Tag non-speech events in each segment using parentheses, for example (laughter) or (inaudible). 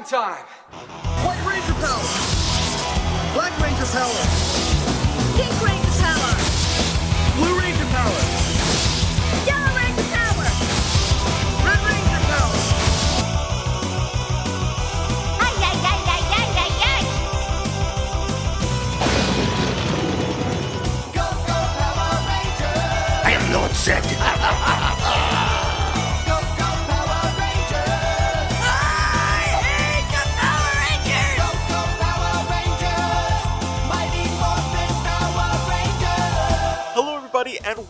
Morphin time! White Ranger power! Black Ranger power! Pink Ranger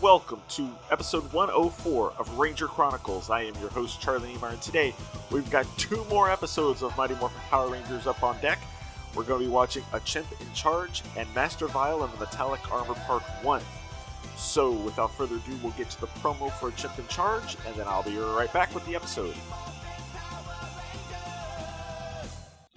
welcome to episode 104 of Ranger Chronicles. I am your host, Charlie Niemeyer, and today we've got two more episodes of Mighty Morphin Power Rangers up on deck. We're going to be watching A Chimp in Charge and Master Vile and the Metallic Armor Part 1. So, without further ado, we'll get to the promo for A Chimp in Charge, and then I'll be right back with the episode.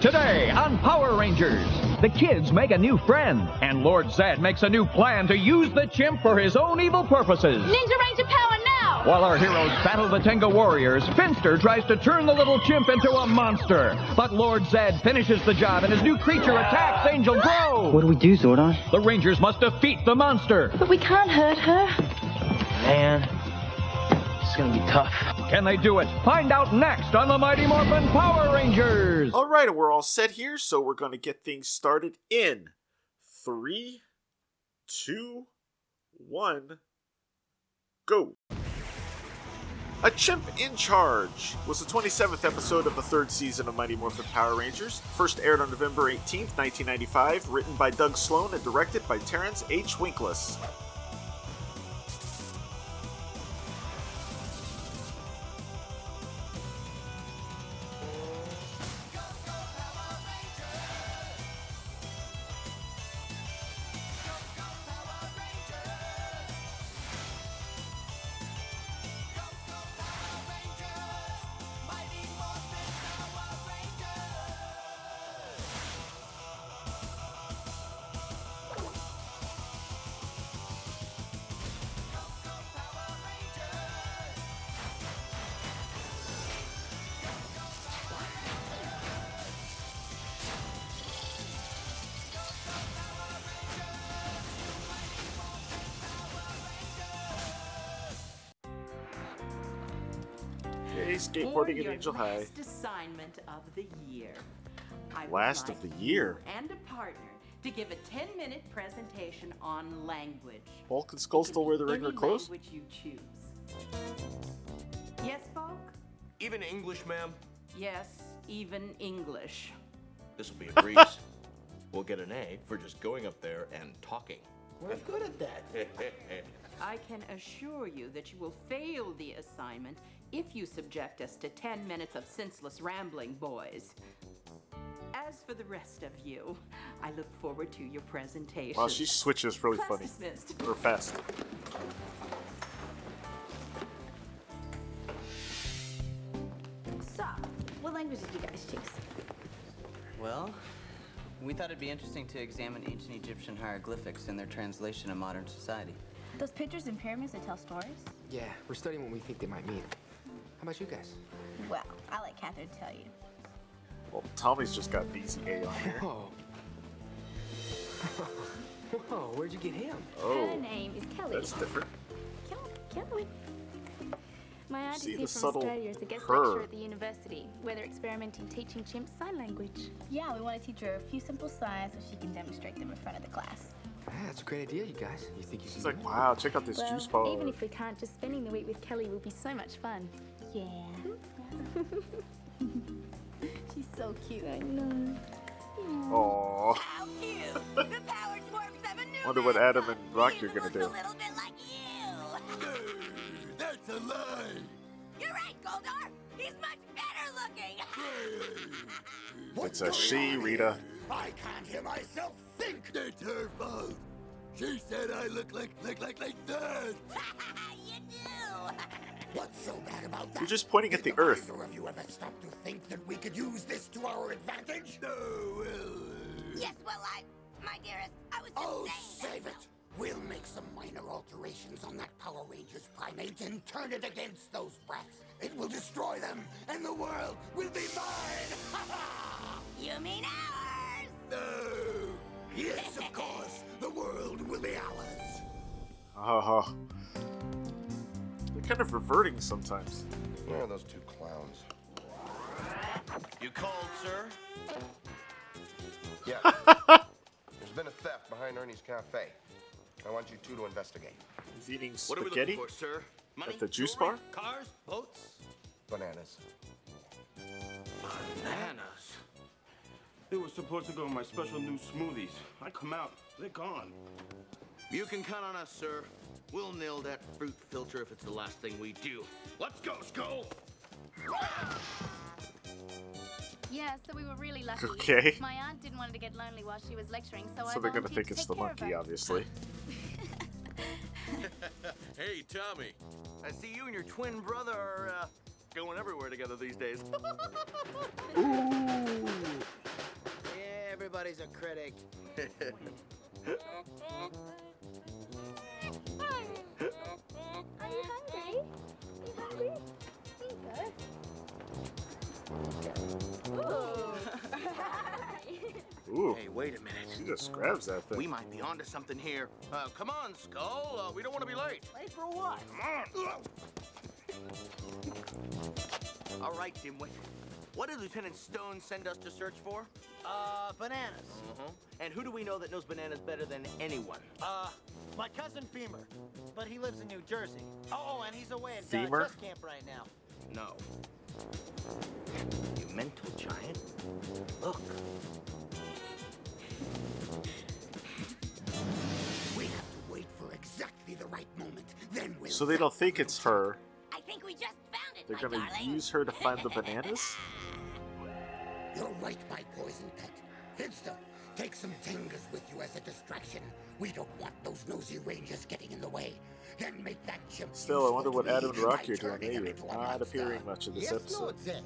Today on Power Rangers, the kids make a new friend, and Lord Zed makes a new plan to use the chimp for his own evil purposes. Ninja Ranger power now! While our heroes battle the Tenga warriors, Finster tries to turn the little chimp into a monster. But Lord Zed finishes the job, and his new creature attacks Angel Grove. What do we do, Zordon? The Rangers must defeat the monster. But we can't hurt her. Man, it's gonna be tough. Can they do it? Find out next on the Mighty Morphin Power Rangers. All right, we're all set here, so we're going to get things started in three, two, one, go. A Chimp in Charge was the 27th episode of the third season of Mighty Morphin Power Rangers. First aired on November 18th, 1995, written by Doug Sloan and directed by Terrence H. Winkless. Yay, For skateboarding at your Angel High. last assignment of the year. I Last like of the year. And a partner to give a 10-minute presentation on language. Bulk and Skull still wear the be regular any clothes? language you choose. Yes, Bulk? Even English, ma'am? Yes, even English. This will be a breeze. (laughs) we'll get an A for just going up there and talking. We're good at that. (laughs) I can assure you that you will fail the assignment if you subject us to 10 minutes of senseless rambling, boys. As for the rest of you, I look forward to your presentation. Wow, she switches really Class funny. dismissed. Or fast. So, what language did you guys choose? Well, we thought it'd be interesting to examine ancient Egyptian hieroglyphics and their translation in modern society. Those pictures and pyramids that tell stories? Yeah, we're studying what we think they might mean. How about you guys? Well, I'll let Katherine tell you. Well, Tommy's just got an easy A on here. Whoa. (laughs) Whoa, where'd you get him? Oh, Her name is Kelly. that's different. Kelly. Kelly. My aunt See is the here from subtle Australia as a guest her. lecturer at the university, where they're experimenting teaching chimps sign language. Yeah, we want to teach her a few simple signs so she can demonstrate them in front of the class. Ah, that's a great idea, you guys. You think you She's like, do it? wow, check out this well, juice bar. even if we can't, just spending the week with Kelly will be so much fun. Yeah. She's so cute. I know. Aww. How cute! the powered dwarfs have a new Wonder what Adam and Rocky are gonna do. little bit like you. That's a lie. You're right, Goldar. He's much better looking. It's a she, Rita. I can't hear myself think. It's her fault. She said I look like like like like that. (laughs) you do. (laughs) What's so bad about that? You're just pointing at the Did Earth. Either of you ever stopped to think that we could use this to our advantage? No, well. uh, Yes, well, I, my dearest, I was just Oh, saying save it. We'll make some minor alterations on that Power Rangers primate and turn it against those brats. It will destroy them, and the world will be mine. Ha (laughs) ha! You mean ours? No! Yes, of course! The world will be ours! Oh. They're kind of reverting sometimes. Where are those two clowns? You called, sir? Yeah. (laughs) There's been a theft behind Ernie's Cafe. I want you two to investigate. He's eating What are we spaghetti looking for, sir? Money? at the juice jewelry, bar? Cars? Boats? Bananas. Bananas. They were supposed to go in my special new smoothies. I come out, they're gone. You can count on us, sir. We'll nail that fruit filter if it's the last thing we do. Let's go, Skull! Yeah, so we were really lucky. Okay. My aunt didn't want to get lonely while she was lecturing, so, I So they're gonna think it's the monkey, obviously. (laughs) Hey, Tommy. I see you and your twin brother are uh, going everywhere together these days. (laughs) Everybody's a critic. Are you hungry? Are you hungry? Here you go. Ooh. Hey, wait a minute. He just grabs that thing. We might be onto something here. Uh, come on, Skull. Uh, we don't want to be late. Late for what? Come on. All right, Dimwit. What did Lieutenant Stone send us to search for? Uh, bananas. Uh-huh. And who do we know that knows bananas better than anyone? Uh, my cousin Femur, but he lives in New Jersey. Oh, and he's away at Femur? uh, Camp right now. No. You mental giant? Look. We have to wait for exactly the right moment. Then we'll. So they don't think it's her. I think we just found it, They're gonna darling. use her to find the bananas? (laughs) You're right, my poison pet. Finster, take some Tengas with you as a distraction. We don't want those nosy rangers getting in the way. Then make that chimp. Still, I wonder what Adam and me Rocky are doing. turning him They into a are not appearing much in this yes, episode. Lord Zed.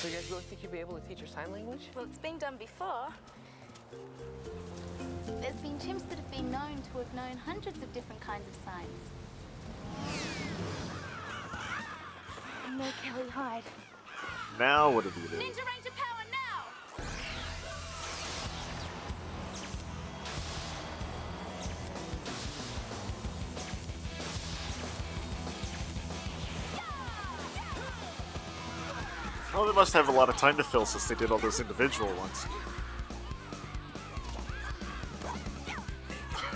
So you guys really think you'll be able to teach her sign language? Well, it's been done before. There's been chimps that have been known to have known hundreds of different kinds of signs. No, Kelly, hide. Now what do we do? Ninja Ranger power now! Well, they must have a lot of time to fill since they did all those individual ones.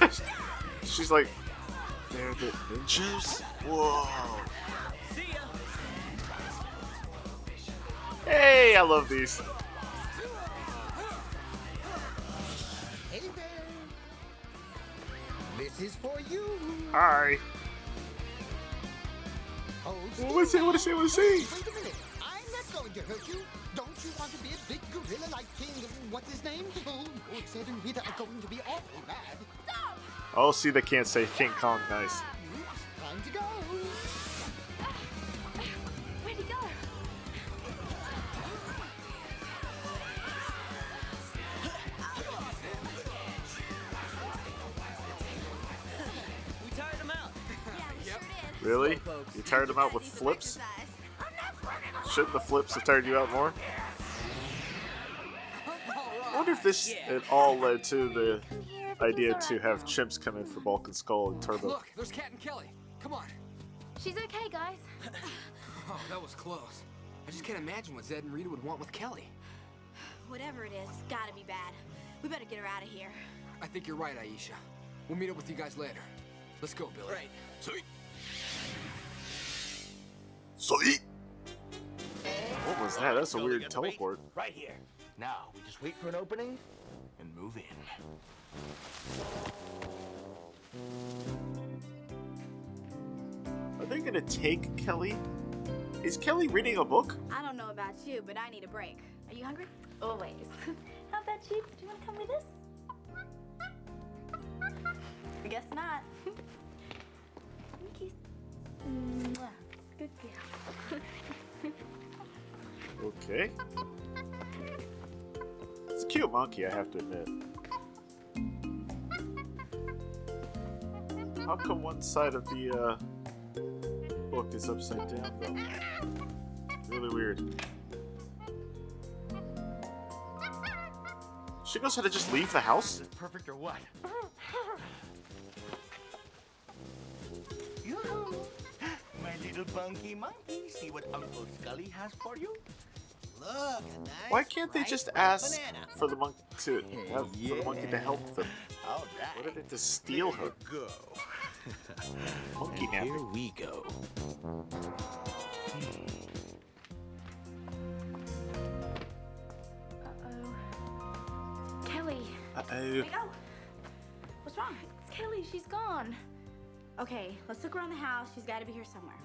(laughs) She's like, they're the ninjas? Whoa. Hey, I love these. Hey there. This is for you. Hi. Oh, What was it? What is it? What is it? Wait a minute. I'm not going to hurt you. Don't you want to be a big gorilla like King? What's his name? Oh, Lord and Rita are going to be awfully bad. Oh, see, they can't say King Kong. Nice. Really? You tired them out with flips? Shouldn't the flips have tired you out more? I wonder if this it all led to the idea to have chimps come in for Bulk and Skull and Turbo. Look, there's Cat and Kelly. Come on. She's okay, guys. (laughs) Oh, that was close. I just can't imagine what Zed and Rita would want with Kelly. Whatever it is, it's gotta be bad. We better get her out of here. I think you're right, Aisha. We'll meet up with you guys later. Let's go, Billy. Right. Sweet. Sweet. What was that? That's a weird teleport. Right here. Now, we just wait for an opening and move in. Are they gonna take Kelly? Is Kelly reading a book? I don't know about you, but I need a break. Are you hungry? Always. (laughs) How about you? Do you want to come with us? I guess not. (laughs) Kiss. Mwah. Okay. It's a cute monkey, I have to admit. How come one side of the uh, book is upside down, though? Really weird. She knows how to just leave the house. Perfect or what? My little bunky monkey, see what Uncle Scully has for you? Look, mm. Why can't they just ask for the monkey to have, for the monkey to help them? All right. What did it to steal her? Go. (laughs) Monkey And. Here we go. Uh-oh. Kelly. Uh-oh. Wait, oh. What's wrong? It's Kelly. She's gone. Okay, let's look around the house. She's got to be here somewhere.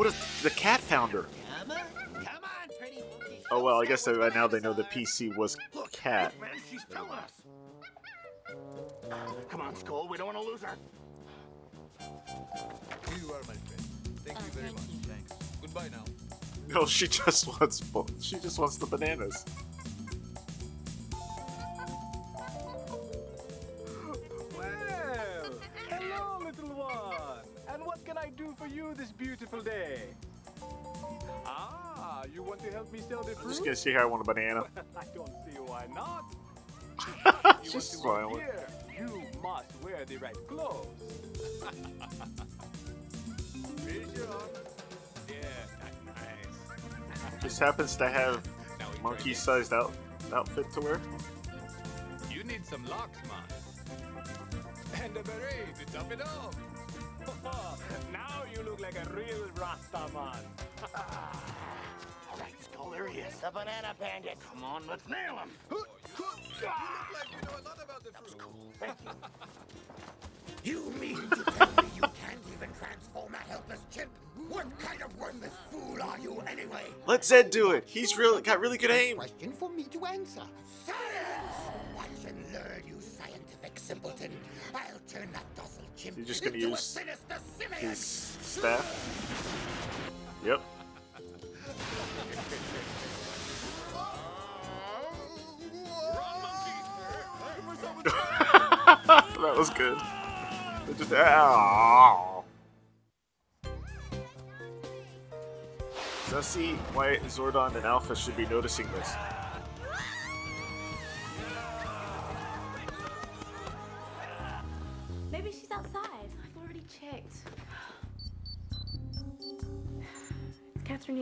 Okay. What if the cat found her? Come on, come on, pretty monkey. Oh well, I guess they, now they know the PC was cat. Man, she's telling us. Come on, Skull. We don't want to lose her. Here you are, my friend. Thank you oh, very much. Thanks. Goodbye now. No, she just wants bo- she just wants the bananas. Well, hello, little one. And what can I do for you this beautiful day? You want to help me sell the I'm just gonna see how I want a banana. (laughs) I don't see why not. (laughs) you Just want to smiling. here? You must wear the right clothes. (laughs) Raise. Yeah, nice. Just happens to have monkey-sized out outfit to wear. You need some locks, man. And a beret to top it off. now you look like a real Rasta man. All right, There he is. The banana bandit. Come on, let's nail him. (laughs) You look like you know a lot about the fruit. Thank you. You mean to tell me you can't even transform a helpless chimp? What kind of worthless fool are you anyway? Let Zed do it. He's really got really good aim. Question for me to answer. Science! Watch and learn, you scientific simpleton. I'll turn that docile chimp You're just gonna into a use sinister simian. His staff. Yep. (laughs) that was good. It just ow. See why Zordon and Alpha should be noticing this.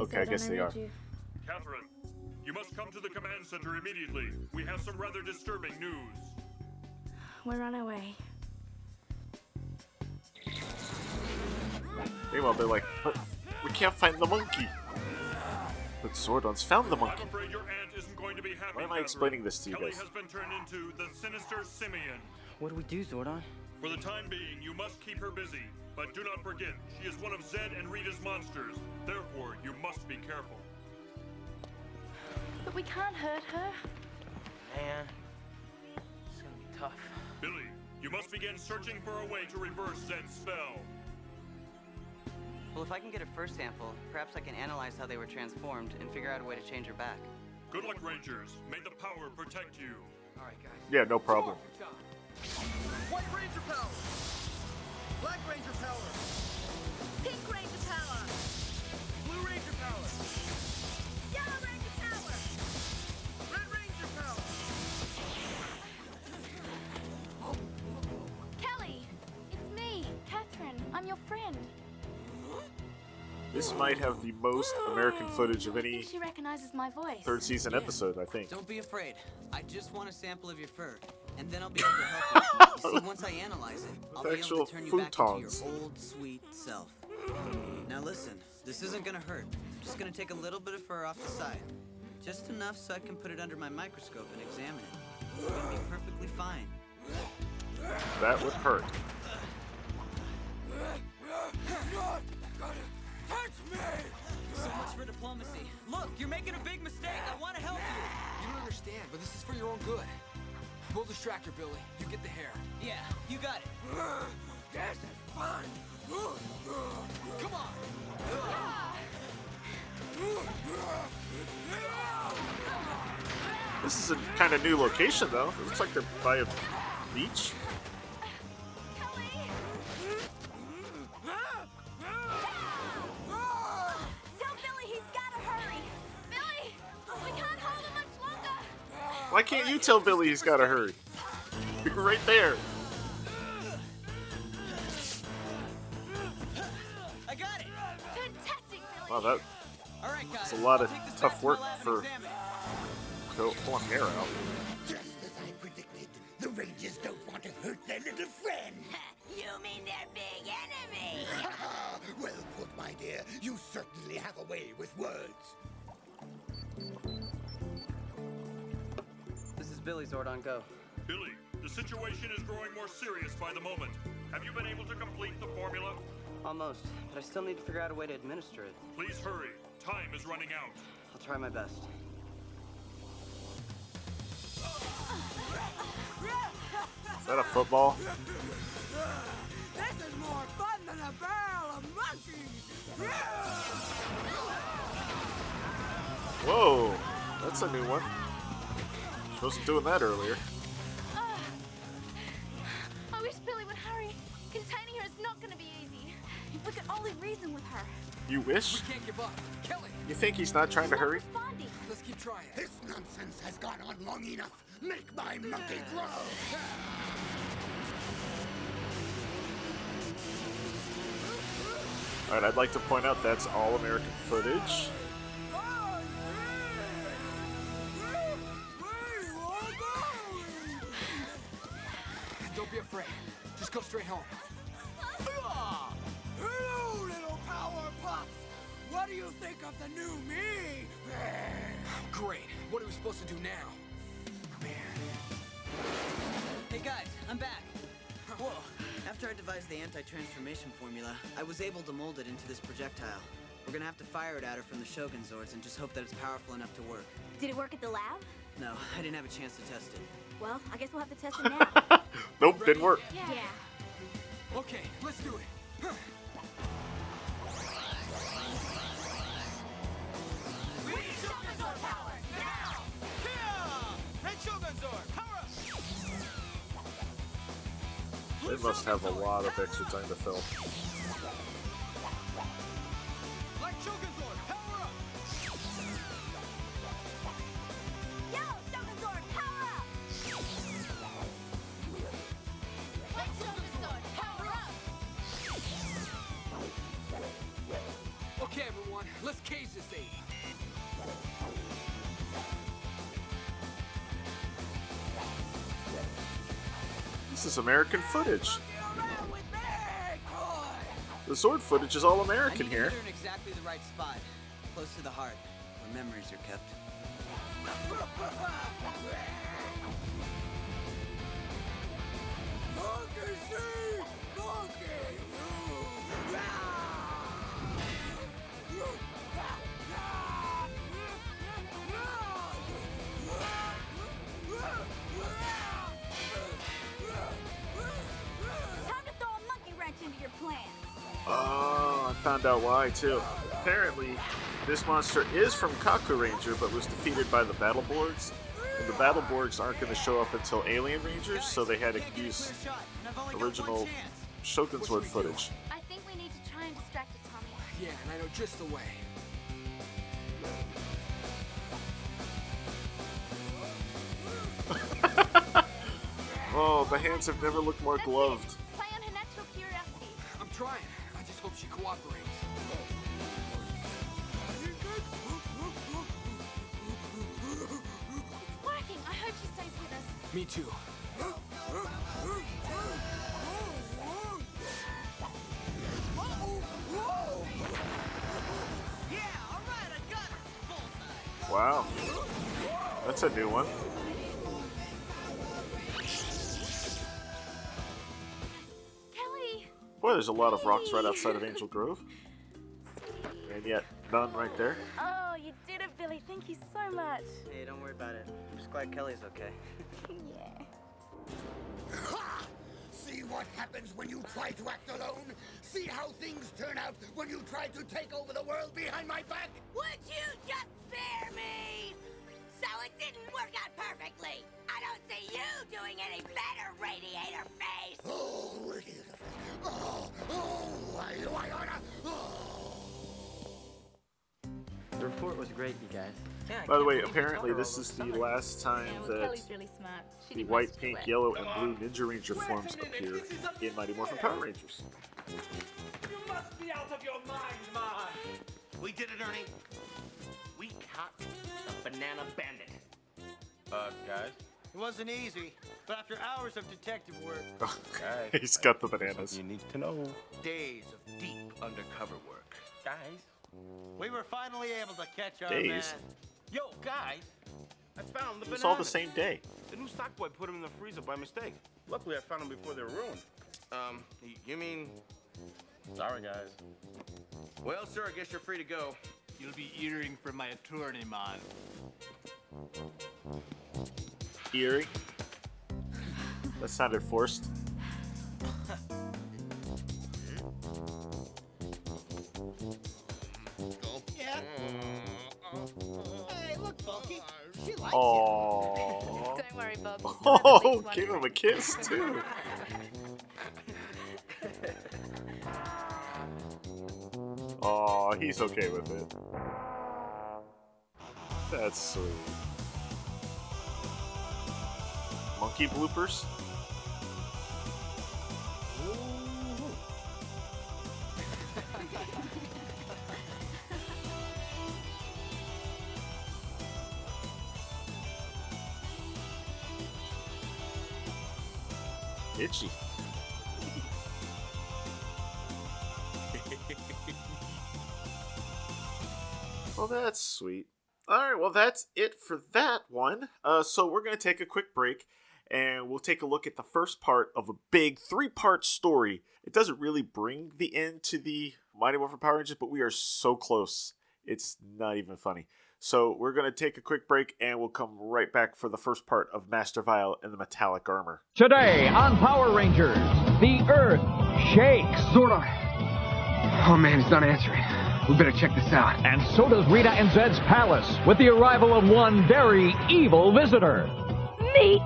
Okay, said I guess they are. You. Katherine, you must come to the command center immediately. We have some rather disturbing news. We're on our way. Meanwhile, they're like, but we can't find the monkey. But Zordon's found the monkey. I'm afraid your aunt isn't going to be happy. Why am I explaining this to you Kelly guys? has been turned into the sinister simian. What do we do, Zordon? For the time being, you must keep her busy. But do not forget, she is one of Zed and Rita's monsters. Therefore, you must be careful. But we can't hurt her. Man, it's gonna be tough. Billy, you must begin searching for a way to reverse Zed's spell. Well, if I can get a first sample, perhaps I can analyze how they were transformed and figure out a way to change her back. Good luck, Rangers. May the power protect you. All right, guys. Yeah, no problem. White Ranger power! Black Ranger power! Pink Ranger power! Blue Ranger power! Yellow Ranger power! Red Ranger power! Kelly! It's me, Katherine. I'm your friend. This might have the most American footage of any she recognizes my voice. third season episode, I think. Don't be afraid. I just want a sample of your fur, and then I'll be able to help you. you (laughs) see, once I analyze it, I'll With be actual able to turn you back into futons. your old, sweet self. Now listen, this isn't gonna hurt. I'm just gonna take a little bit of fur off the side. Just enough so I can put it under my microscope and examine it. It's gonna be perfectly fine. That would hurt. So much for diplomacy. Look, you're making a big mistake. I want to help you. You don't understand, but this is for your own good. We'll distract Billy. You get the hair. Yeah, you got it. This is fun. Come on. This is a kind of new location, though. It looks like they're by a beach. Why can't you tell Billy he's gotta hurry? You're right there. I got it. Fantastic, Billy. Wow, that All right, guys. was a lot of I'll tough work for and examine it. Cool, pulling hair out. Just as I predicted, the Rangers don't want to hurt their little friend. (laughs) You mean their big enemy? (laughs) well put, my dear. You certainly have a way with words. This is Billy Zordon Go. Billy, the situation is growing more serious by the moment. Have you been able to complete the formula? Almost, but I still need to figure out a way to administer it. Please hurry. Time is running out. I'll try my best. Is that a football? This is more fun than a barrel of monkeys. Whoa, that's a new one. She wasn't doing that earlier. Ah. I wish Billy would hurry. Containing her is not going to be easy. We could only reason with her. You wish? We can't give up. Kelly, You think he's not trying to hurry? let's keep trying. This nonsense has gone on long enough. Make my monkey grow. Alright, I'd like to point out that's all American footage. Don't be afraid. Just go straight home. Hello, little power puffs. What do you think of the new me? (sighs) Great. What are we supposed to do now? Hey guys, I'm back. Whoa. After I devised the anti-transformation formula, I was able to mold it into this projectile. We're gonna have to fire it at her from the Shogun Zords and just hope that it's powerful enough to work. Did it work at the lab? No, I didn't have a chance to test it. Well, I guess we'll have to test it (laughs) now. (laughs) Nope, didn't work. yeah. Okay, let's do it. They must have a lot of extra time to film. Yo, Everyone, let's cage this thing. This is American footage. The Zord footage is all American here. in exactly the right spot, close to the heart, where memories are kept. Monkey see, monkey do. Oh, I found out why too. Apparently, this monster is from Kakuranger, but was defeated by the Battleborgs. And the Battle Battleborgs aren't going to show up until Alien Rangers, so they had to use original Shogun Zord footage. Yeah, and I know just the way. (laughs) Oh, the hands have never looked more gloved. Play on her natural curiosity. I'm trying. I just hope she cooperates. It's working. I hope she stays with us. Me too. Wow. That's a new one. Kelly! Boy, there's a lot of rocks right outside of Angel Grove. (laughs) And yet, none right there. Oh, you did it, Billy. Thank you so much. Hey, don't worry about it. I'm just glad Kelly's okay. (laughs) yeah. Ha! See what happens when you try to act alone? See how things turn out when you try to take over the world behind my back? Would you just spare me? So it didn't work out perfectly. I don't see you doing any better, Radiator Face. (gasps) Oh, Radiator Face. Oh, oh, why do I oughta? Oh. support was great, you guys. By the way, apparently this is the last time Yeah, well, that really smart. The white, pink, it. yellow, and blue Ninja Ranger forms appear in Mighty Morphin Power Rangers. You must be out of your mind, man. We did it, Ernie. We caught the banana bandit. Uh, guys? It wasn't easy, but after hours of detective work, (laughs) Guys. He's got the bananas. You need to know. Days of deep undercover work. Guys? we were finally able to catch our Days. man. Yo, guys! I found the It was all the bananas. same day. The new stock boy put them in the freezer by mistake. Luckily, I found them before they were ruined. Um, y- you mean? Sorry, guys. Well, sir, I guess you're free to go. You'll be hearing from my attorney, man. Eerie. That sounded forced. Yeah. Hey, look, Bulky. She likes Oh. Don't worry, Bob. (laughs) Oh, give him a kiss too. (laughs) Oh, he's okay with it. That's sweet. Monkey bloopers? Well, that's it for that one. Uh, so we're going to take a quick break and we'll take a look at the first part of a big three part story. It doesn't really bring the end to the Mighty Morphin Power Rangers, but we are so close. It's not even funny. So we're going to take a quick break and we'll come right back for the first part of Master Vile and the Metallic Armor. Today on Power Rangers, the Earth shakes. Zordon. Oh man, he's not answering. We better check this out. And so does Rita and Zed's palace with the arrival of one very evil visitor. Meet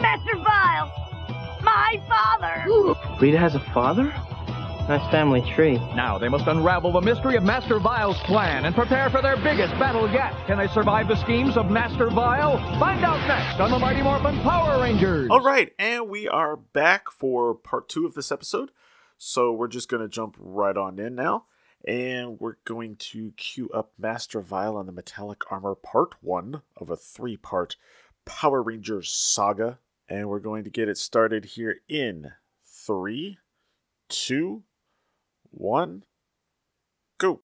Master Vile, my father. Rita has a father? Nice family tree. Now they must unravel the mystery of Master Vile's plan and prepare for their biggest battle yet. Can they survive the schemes of Master Vile? Find out next on the Mighty Morphin Power Rangers. All right, and we are back for part two of this episode. So we're just going to jump right on in now. And we're going to queue up Master Vile on the Metallic Armor Part 1 of a three part Power Rangers saga. And we're going to get it started here in three, two, one, go.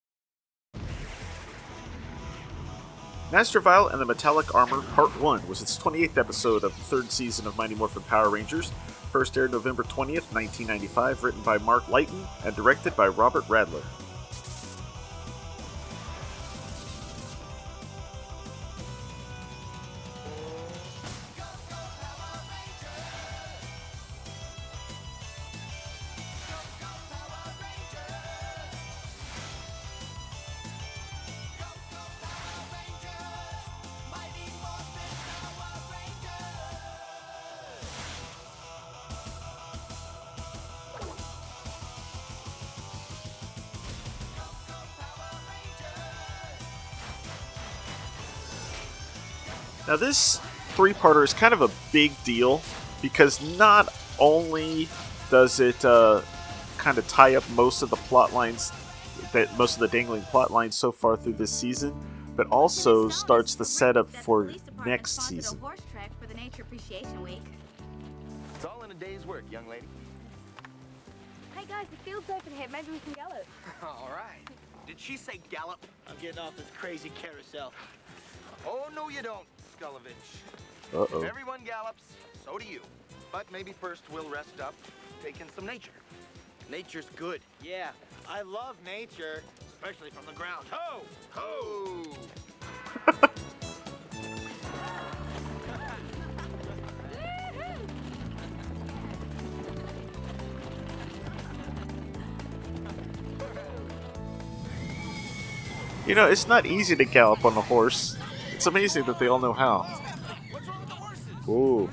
Master Vile and the Metallic Armor Part 1 was its 28th episode of the third season of Mighty Morphin Power Rangers. First aired November 20th, 1995, written by Mark Litton and directed by Robert Radler. Now, this three parter is kind of a big deal because not only does it uh, kind of tie up most of the plot lines, that most of the dangling plot lines so far through this season, but also starts the setup for next season. a horse trek for the Nature Appreciation Week. It's all in a day's work, young lady. Hey guys, the field's open here. Maybe we can gallop. (laughs) All right. Did she say gallop? I'm getting off this crazy carousel. Oh, no, you don't, Skullovich. Uh-oh. If everyone gallops, so do you. But maybe first we'll rest up, take in some nature. Nature's good. Yeah, I love nature, especially from the ground. Ho! Ho! You know, it's not easy to gallop on a horse. It's amazing that they all know how. Ooh,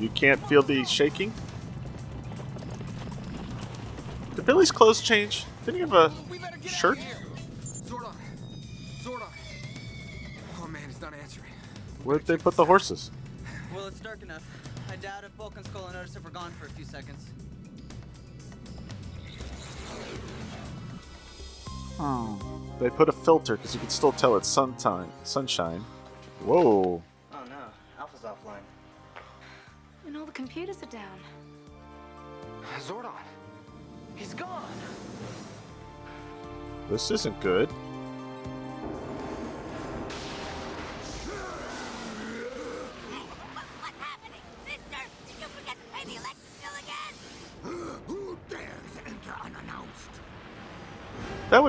you can't feel the shaking? Did Billy's clothes change? Didn't he have a shirt? Oh, Zordon. Zordon. not answering. Where'd they put the horses? Well, it's dark enough. I doubt if Bulk and Skull will notice if we're gone for a few seconds. They put a filter because you can still tell it's sunshine. Sunshine. Whoa. Oh no, Alpha's offline. And all the computers are down. Zordon. He's gone. This isn't good.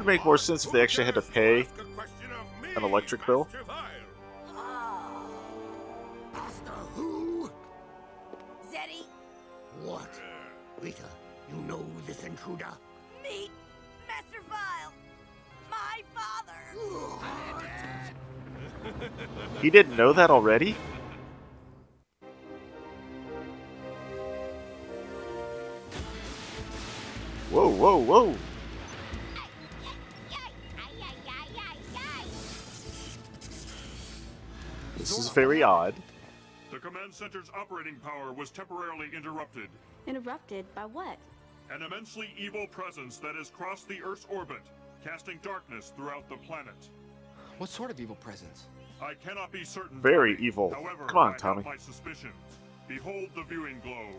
Would make more sense if they actually had to pay an electric bill. Zeddy, What? Rita, you know this intruder? meet Master Vile, my father. He didn't know that already? Whoa, whoa, whoa. This is very odd. The command center's operating power was temporarily interrupted. Interrupted by what? An immensely evil presence that has crossed the Earth's orbit, casting darkness throughout the planet. What sort of evil presence? I cannot be certain. Very Tommy. evil. However, Come on, I have Tommy. my suspicions. Behold the viewing globe.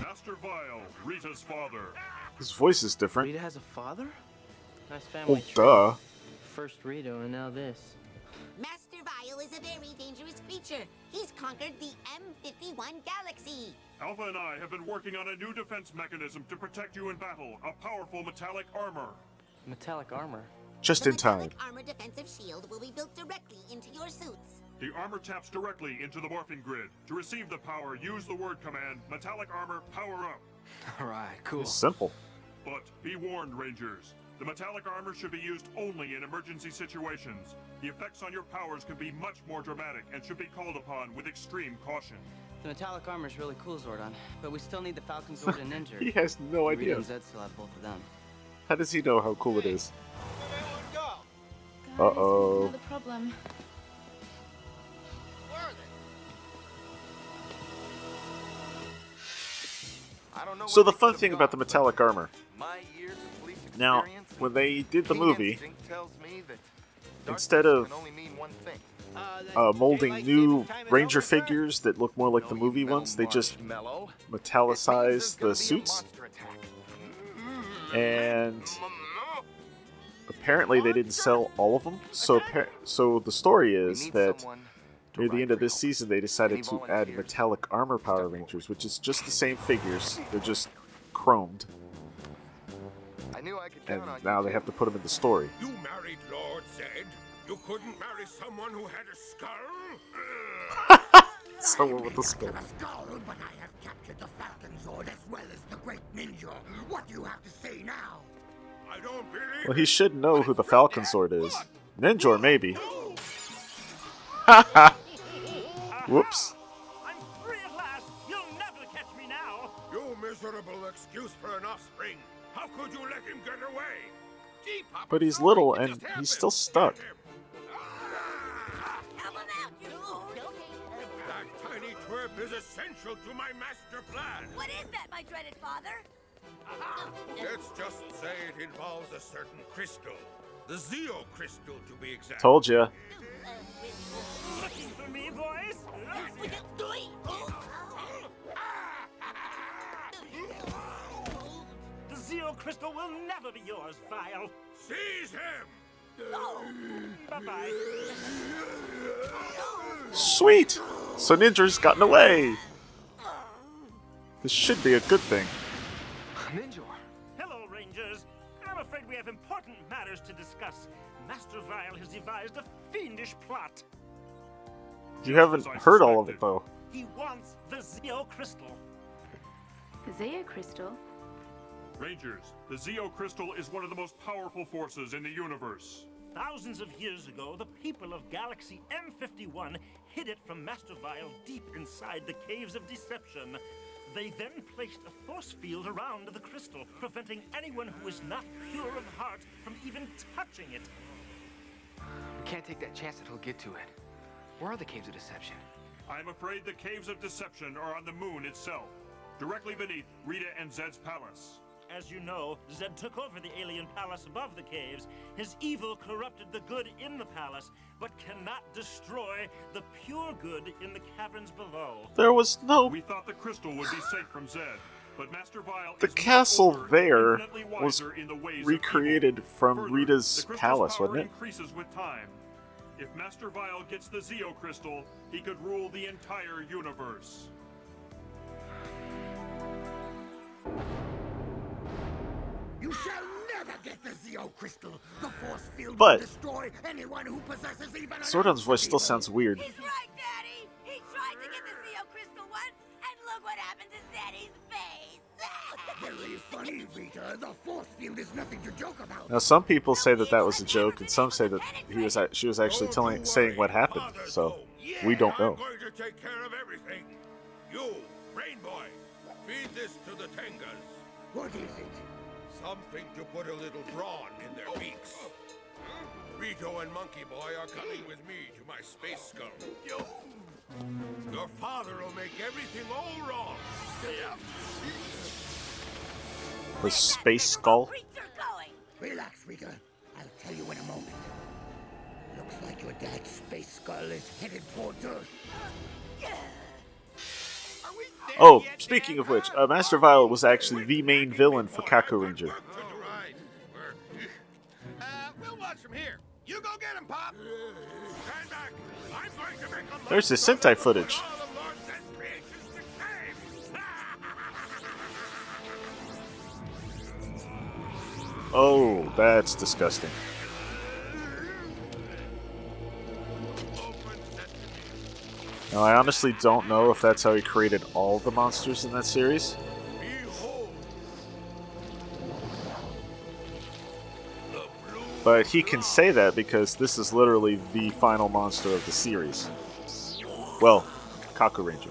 Master Vile, Rita's father. His voice is different. Rita has a father? Nice family Well, tree. duh. First Rita and now this. Master Vile is a very dangerous creature. He's conquered the M51 galaxy. Alpha and I have been working on a new defense mechanism to protect you in battle. A powerful metallic armor. Metallic armor. Just in time. Armor defensive shield will be built directly into your suits. The armor taps directly into the morphing grid. To receive the power, use the word command metallic armor power up. (laughs) All right, cool. It's simple. But be warned, Rangers. The metallic armor should be used only in emergency situations. The effects on your powers can be much more dramatic and should be called upon with extreme caution. The metallic armor is really cool, Zordon, but we still need the Falcon Zord and (laughs) Ninjor. He has no Rita idea. and Zed still have both of them. How does he know how cool it is? Uh oh. Another problem. I don't know So the fun thing gone about the metallic armor. My years of Now, experience when they did the movie, instinct tells me that instead of can only mean one thing. uh, molding new Ranger figures that look more like the movie ones, they just metallicized the suits. And apparently they didn't sell all of them. So so the story is that near the end of this season they decided to add metallic armor Power Rangers, which is just the same figures. They're just chromed. I knew I could And on now you. they have to put him in the story. You married Lord Zed? You couldn't marry someone who had a skull? (laughs) Someone with a skull. Skull, but I have captured the Falcon Zord as well as the Great Ninjor. What do you have to say now? I don't believe Well, he should know who the Falcon Zord is. Ninjor, maybe. (laughs) Whoops. I'm free at last! You'll never catch me now! You miserable excuse for an offspring! How could you let him get away? Gee, Papa, But he's little and he's still stuck. That tiny twerp is essential to my master plan! What is that, my dreaded father? Let's just say it involves a certain crystal. The Zeo crystal, to be exact. Told ya. Will never be yours, Vile. Seize him! Bye-bye. Sweet! So Ninjor's gotten away! This should be a good thing. Ninja. Hello, Rangers. I'm afraid we have important matters to discuss. Master Vile has devised a fiendish plot. You haven't heard all of it though. He wants the Zeo crystal. The Zeo crystal? Rangers, the Zeo Crystal is one of the most powerful forces in the universe. Thousands of years ago, the people of Galaxy M51 hid it from Master Vile deep inside the Caves of Deception. They then placed a force field around the crystal, preventing anyone who is not pure of heart from even touching it. We can't take that chance that he'll get to it. Where are the Caves of Deception? I'm afraid the Caves of Deception are on the moon itself, directly beneath Rita and Zed's palace. As you know, Zed took over the alien palace above the caves. His evil corrupted the good in the palace, but cannot destroy the pure good in the caverns below. There was no. We thought the crystal would be safe from Zed, but Master Vile The castle older there was in the ways recreated from Further, Rita's palace, wasn't it? increases with time. If Master Vile gets the Zeo crystal, he could rule the entire universe. You shall never get the Zeo Crystal. The force field But- will destroy anyone who possesses even an Zordon's voice still sounds weird. He's right, Daddy. He tried to get the Zeo crystal once, and look what happened to Daddy's face. (laughs) Very funny, Rita. The force field is nothing to joke about. Now, some people say that that was a joke, and some say that he was she was actually telling saying what happened. So we don't know. I'm going to take care of everything. You, Brain Boy, feed this to the Tengas. What is it? Something to put a little brawn in their beaks. Rito and Monkey Boy are coming with me to my space skull. Your father will make everything all wrong. The space skull. Relax, Rita. I'll tell you in a moment. Looks like your dad's space skull is headed towards Earth. Oh, speaking of which, uh, Master Vile was actually the main villain for Kakuranger. There's the Sentai footage. Oh, that's disgusting. Now, I honestly don't know if that's how he created all the monsters in that series. But he can say that because this is literally the final monster of the series. Well, Kaku Ranger.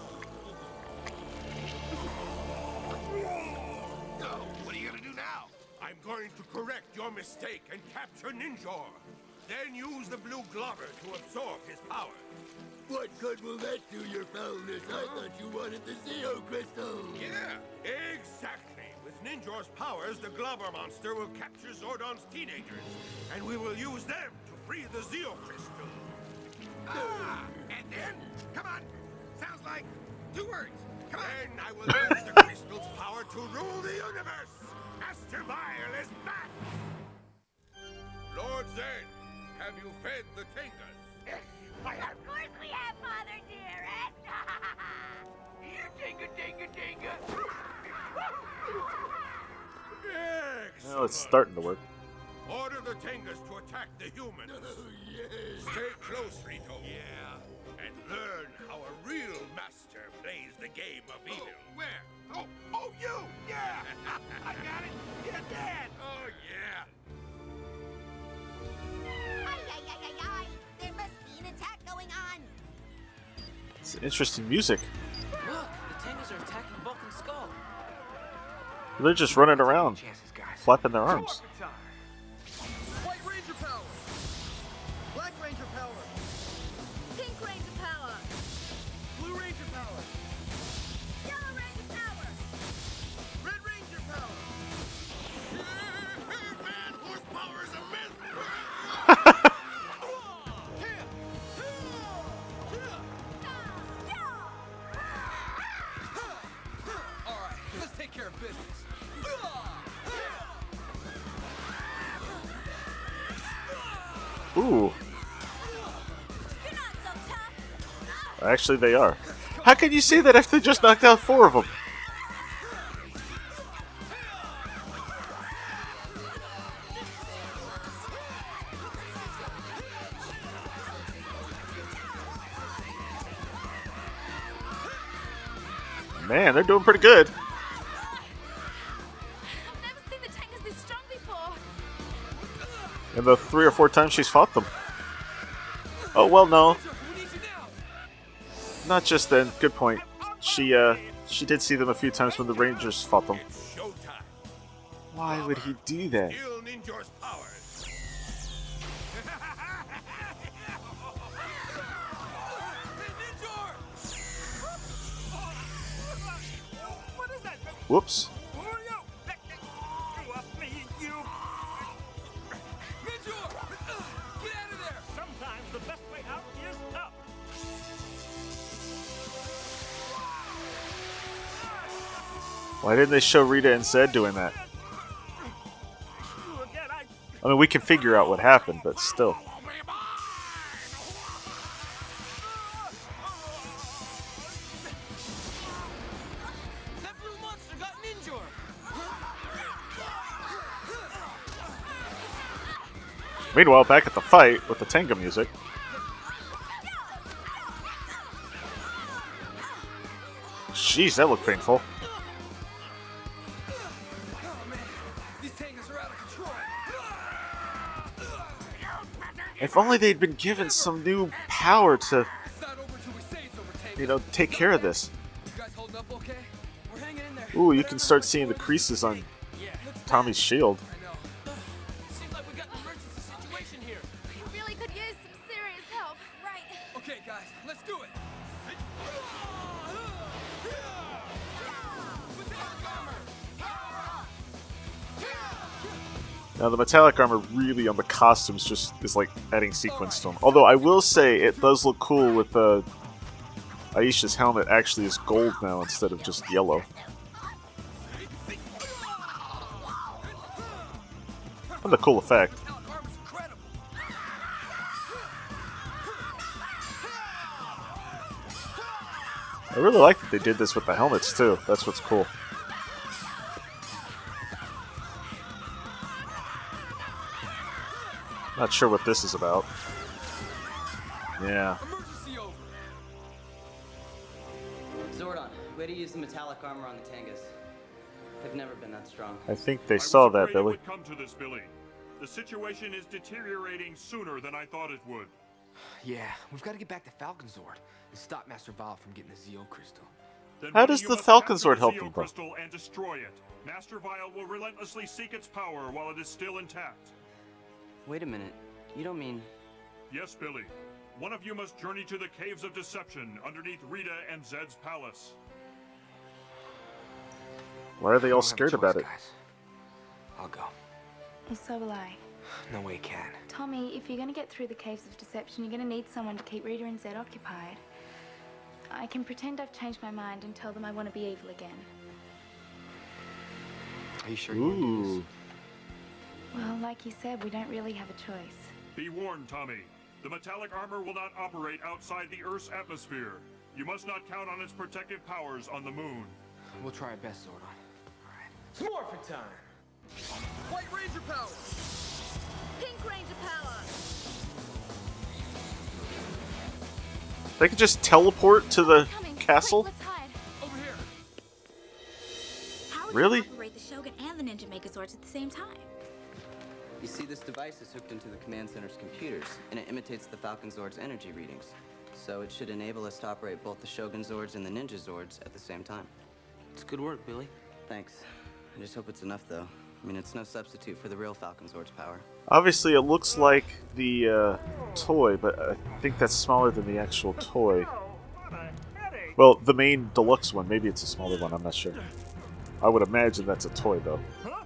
The Zeo Crystal. Yeah, exactly. With Ninjor's powers, the Globber monster will capture Zordon's teenagers, and we will use them to free the Zeo Crystal. Ah, and then, come on, sounds like two words. Come on. Then I will (laughs) use the crystal's power to rule the universe. Master Vile is back. Lord Zed, have you fed the Tengas? Yes, I have. Of course we have, Father dearest. (laughs) Well, it's starting to work. Order the Tengas to attack the humans. (laughs) Oh, yes Stay close, Rito. Yeah. And learn how a real master plays the game of oh, evil. where? Oh, oh, you! Yeah! (laughs) I got it! You're dead! Oh, yeah! Ay, ay, ay, ay, ay. There must be an attack going on. It's interesting music. Skull. They're just running around, flapping their arms. Actually, they are. How can you say that if they just knocked out four of them? Man, they're doing pretty good. I've never seen the Tengas this strong before. In the three or four times she's fought them. Oh well, no not just then. Good point. She uh she did see them a few times when the Rangers fought them. Why would he do that? (laughs) Whoops. Why didn't they show Rita and Zed doing that? I mean, we can figure out what happened, but still. Meanwhile, back at the fight with the Tenga music. Jeez, that looked painful. If only they'd been given some new power to, you know, take care of this. Ooh, you can start seeing the creases on Tommy's shield. Metallic armor really on the costumes just is like adding sequence to them. Although I will say it does look cool with uh, Aisha's helmet actually is gold now instead of just yellow. And a cool effect. I really like that they did this with the helmets too. That's what's cool. Not sure what this is about. Yeah. Zordon, way to use the metallic armor on the Tengas. They've never been that strong. I think they saw that, Afraid it Billy. would come to this, Billy. The situation is deteriorating sooner than I thought it would. (sighs) Yeah, we've got to get back to Falcon Zord and stop Master Vile from getting the Zeo crystal. Then How Billy, does you the must Falcon capture Sword the help Zeo them, though? crystal and destroy it. Master Vile will relentlessly seek its power while it is still intact. Wait a minute. You don't mean. Yes, Billy. One of you must journey to the Caves of Deception underneath Rita and Zed's palace. Why are they all don't have a scared choice, about it? guys. I'll go. So will I. No way, can. Tommy, if you're going to get through the Caves of Deception, you're going to need someone to keep Rita and Zed occupied. I can pretend I've changed my mind and tell them I want to be evil again. Are you sure you want to do this? Ooh. Well, like you said, we don't really have a choice. Be warned, Tommy. The metallic armor will not operate outside the Earth's atmosphere. You must not count on its protective powers on the moon. We'll try our best, Zordon. Alright. It's morphin' time. White Ranger power. Pink Ranger power! They could just teleport to the castle? Let's hide. Over here. How are Really? we operate the Shogun and the Ninja Megazords at the same time? You see, this device is hooked into the command center's computers, and it imitates the Falcon Zord's energy readings. So it should enable us to operate both the Shogun Zords and the Ninja Zords at the same time. It's good work, Billy. Thanks. I just hope it's enough, though. I mean, it's no substitute for the real Falcon Zord's power. Obviously, it looks like the uh, toy, but I think that's smaller than the actual toy. Well, the main deluxe one. Maybe it's a smaller one. I'm not sure. I would imagine that's a toy, though.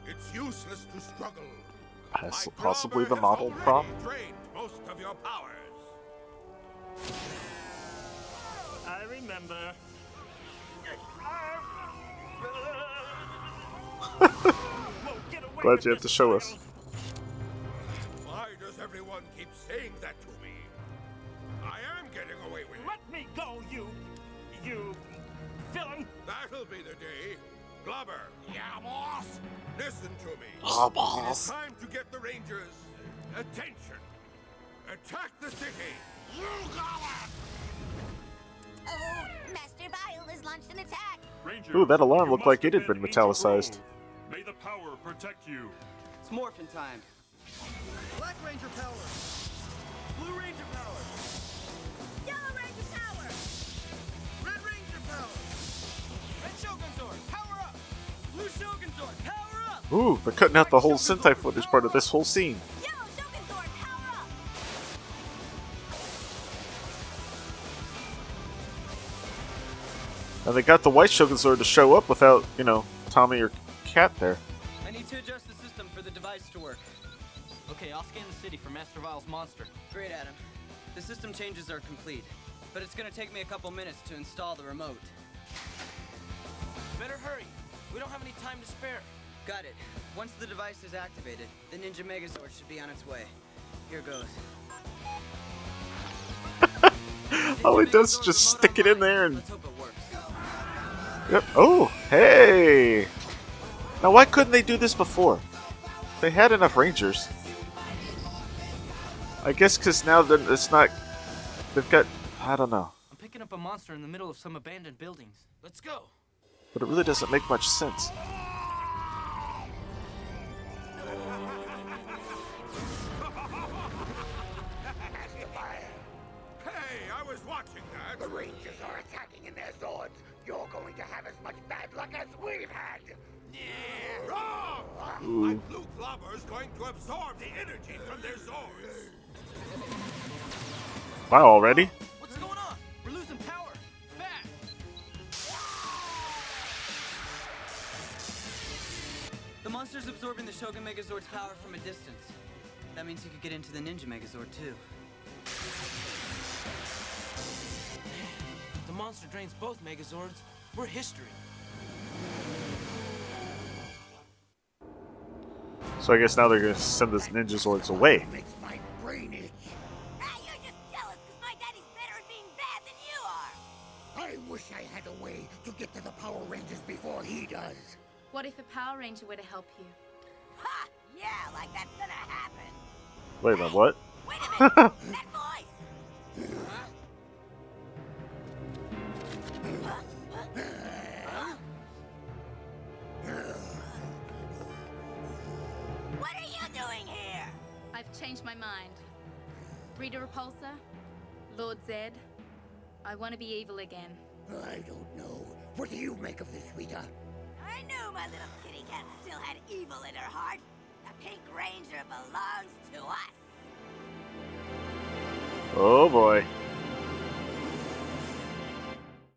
It's useless to struggle. Poss- Possibly the model prop. Most of your powers. I remember. Glad you have to show us. Why does everyone keep saying that to me? I am getting away with it. Let me go, you. you. villain! That'll be the day. Globber. Yeah, boss. Listen to me. It boss. is time to get the Rangers' attention. Attack the city. You Oh, Master Vile has launched an attack. Ranger, Ooh, that alarm looked like it had been metallicized. Grove. May the power protect you. It's morphin' time. Black Ranger power. Blue Ranger Ooh, they're cutting out the whole Sentai footage part of this whole scene. Yellow Shogun Zord, power up. And they got the White Shogun Zord to show up without, you know, Tommy or Cat there. I need to adjust the system for the device to work. Okay, I'll scan the city for Master Vile's monster. Great, Adam. The system changes are complete, but it's gonna take me a couple minutes to install the remote. Better hurry. We don't have any time to spare. Got it. Once the device is activated, the Ninja Megazord should be on its way. Here goes. All (laughs) oh, it does is just stick it in there and. Yep. Oh, hey! Now, why couldn't they do this before? They had enough Rangers. I guess because now that it's not. They've got. I don't know. I'm picking up a monster in the middle of some abandoned buildings. Let's go. But it really doesn't make much sense. Hey, I was watching that. The Rangers are attacking in their Zords. You're going to have as much bad luck as we've had. Yeah. Wrong! Ooh. My blue clobber's going to absorb the energy from their Zords. Wow, already? Monster's absorbing the Shogun Megazord's power from a distance. That means he could get into the Ninja Megazord too. The monster drains both Megazords. We're history. So I guess now they're gonna send this Ninja Zords away. Makes my brain itch. Ah, you're just jealous my daddy's better at being bad than you are. I wish I had a way to get to the Power Rangers before he does. What if a Power Ranger were to help you? Ha! Yeah, like that's gonna happen. Wait a minute, what? Wait a minute. (laughs) that voice. What are you doing here? I've changed my mind. Rita Repulsa, Lord Zed, I want to be evil again. I don't know. What do you make of this, Rita? I knew my little kitty cat still had evil in her heart. The Pink Ranger belongs to us. Oh boy.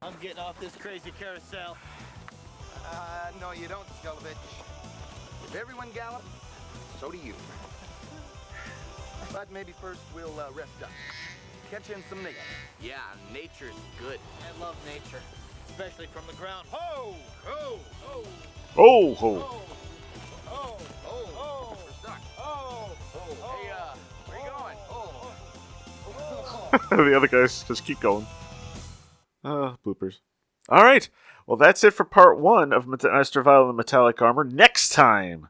I'm getting off this crazy carousel. Uh, no, you don't, Skelovich. If everyone gallops, so do you. But maybe first we'll uh, rest up. Catch in some nature. Yeah, nature's good. I love nature, especially from the ground. Ho! Ho! Ho! Oh ho! Oh! Oh! Oh! We're stuck. Oh! Hey, uh, where you going? (laughs) the other guys just keep going. Uh, bloopers. All right. Well, that's it for part one of Met- Master Vile and Metallic Armor. Next time,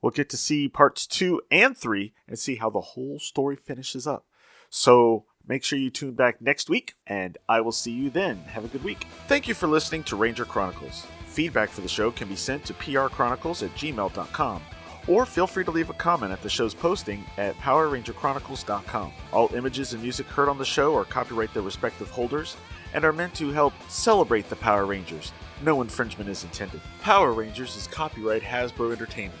we'll get to see parts two and three and see how the whole story finishes up. So make sure you tune back next week, and I will see you then. Have a good week. Thank you for listening to Ranger Chronicles. Feedback for the show can be sent to prchronicles at gmail.com or feel free to leave a comment at the show's posting at PowerRangerChronicles.com. All images and music heard on the show are copyright their respective holders and are meant to help celebrate the Power Rangers. No infringement is intended. Power Rangers is copyright Hasbro Entertainment.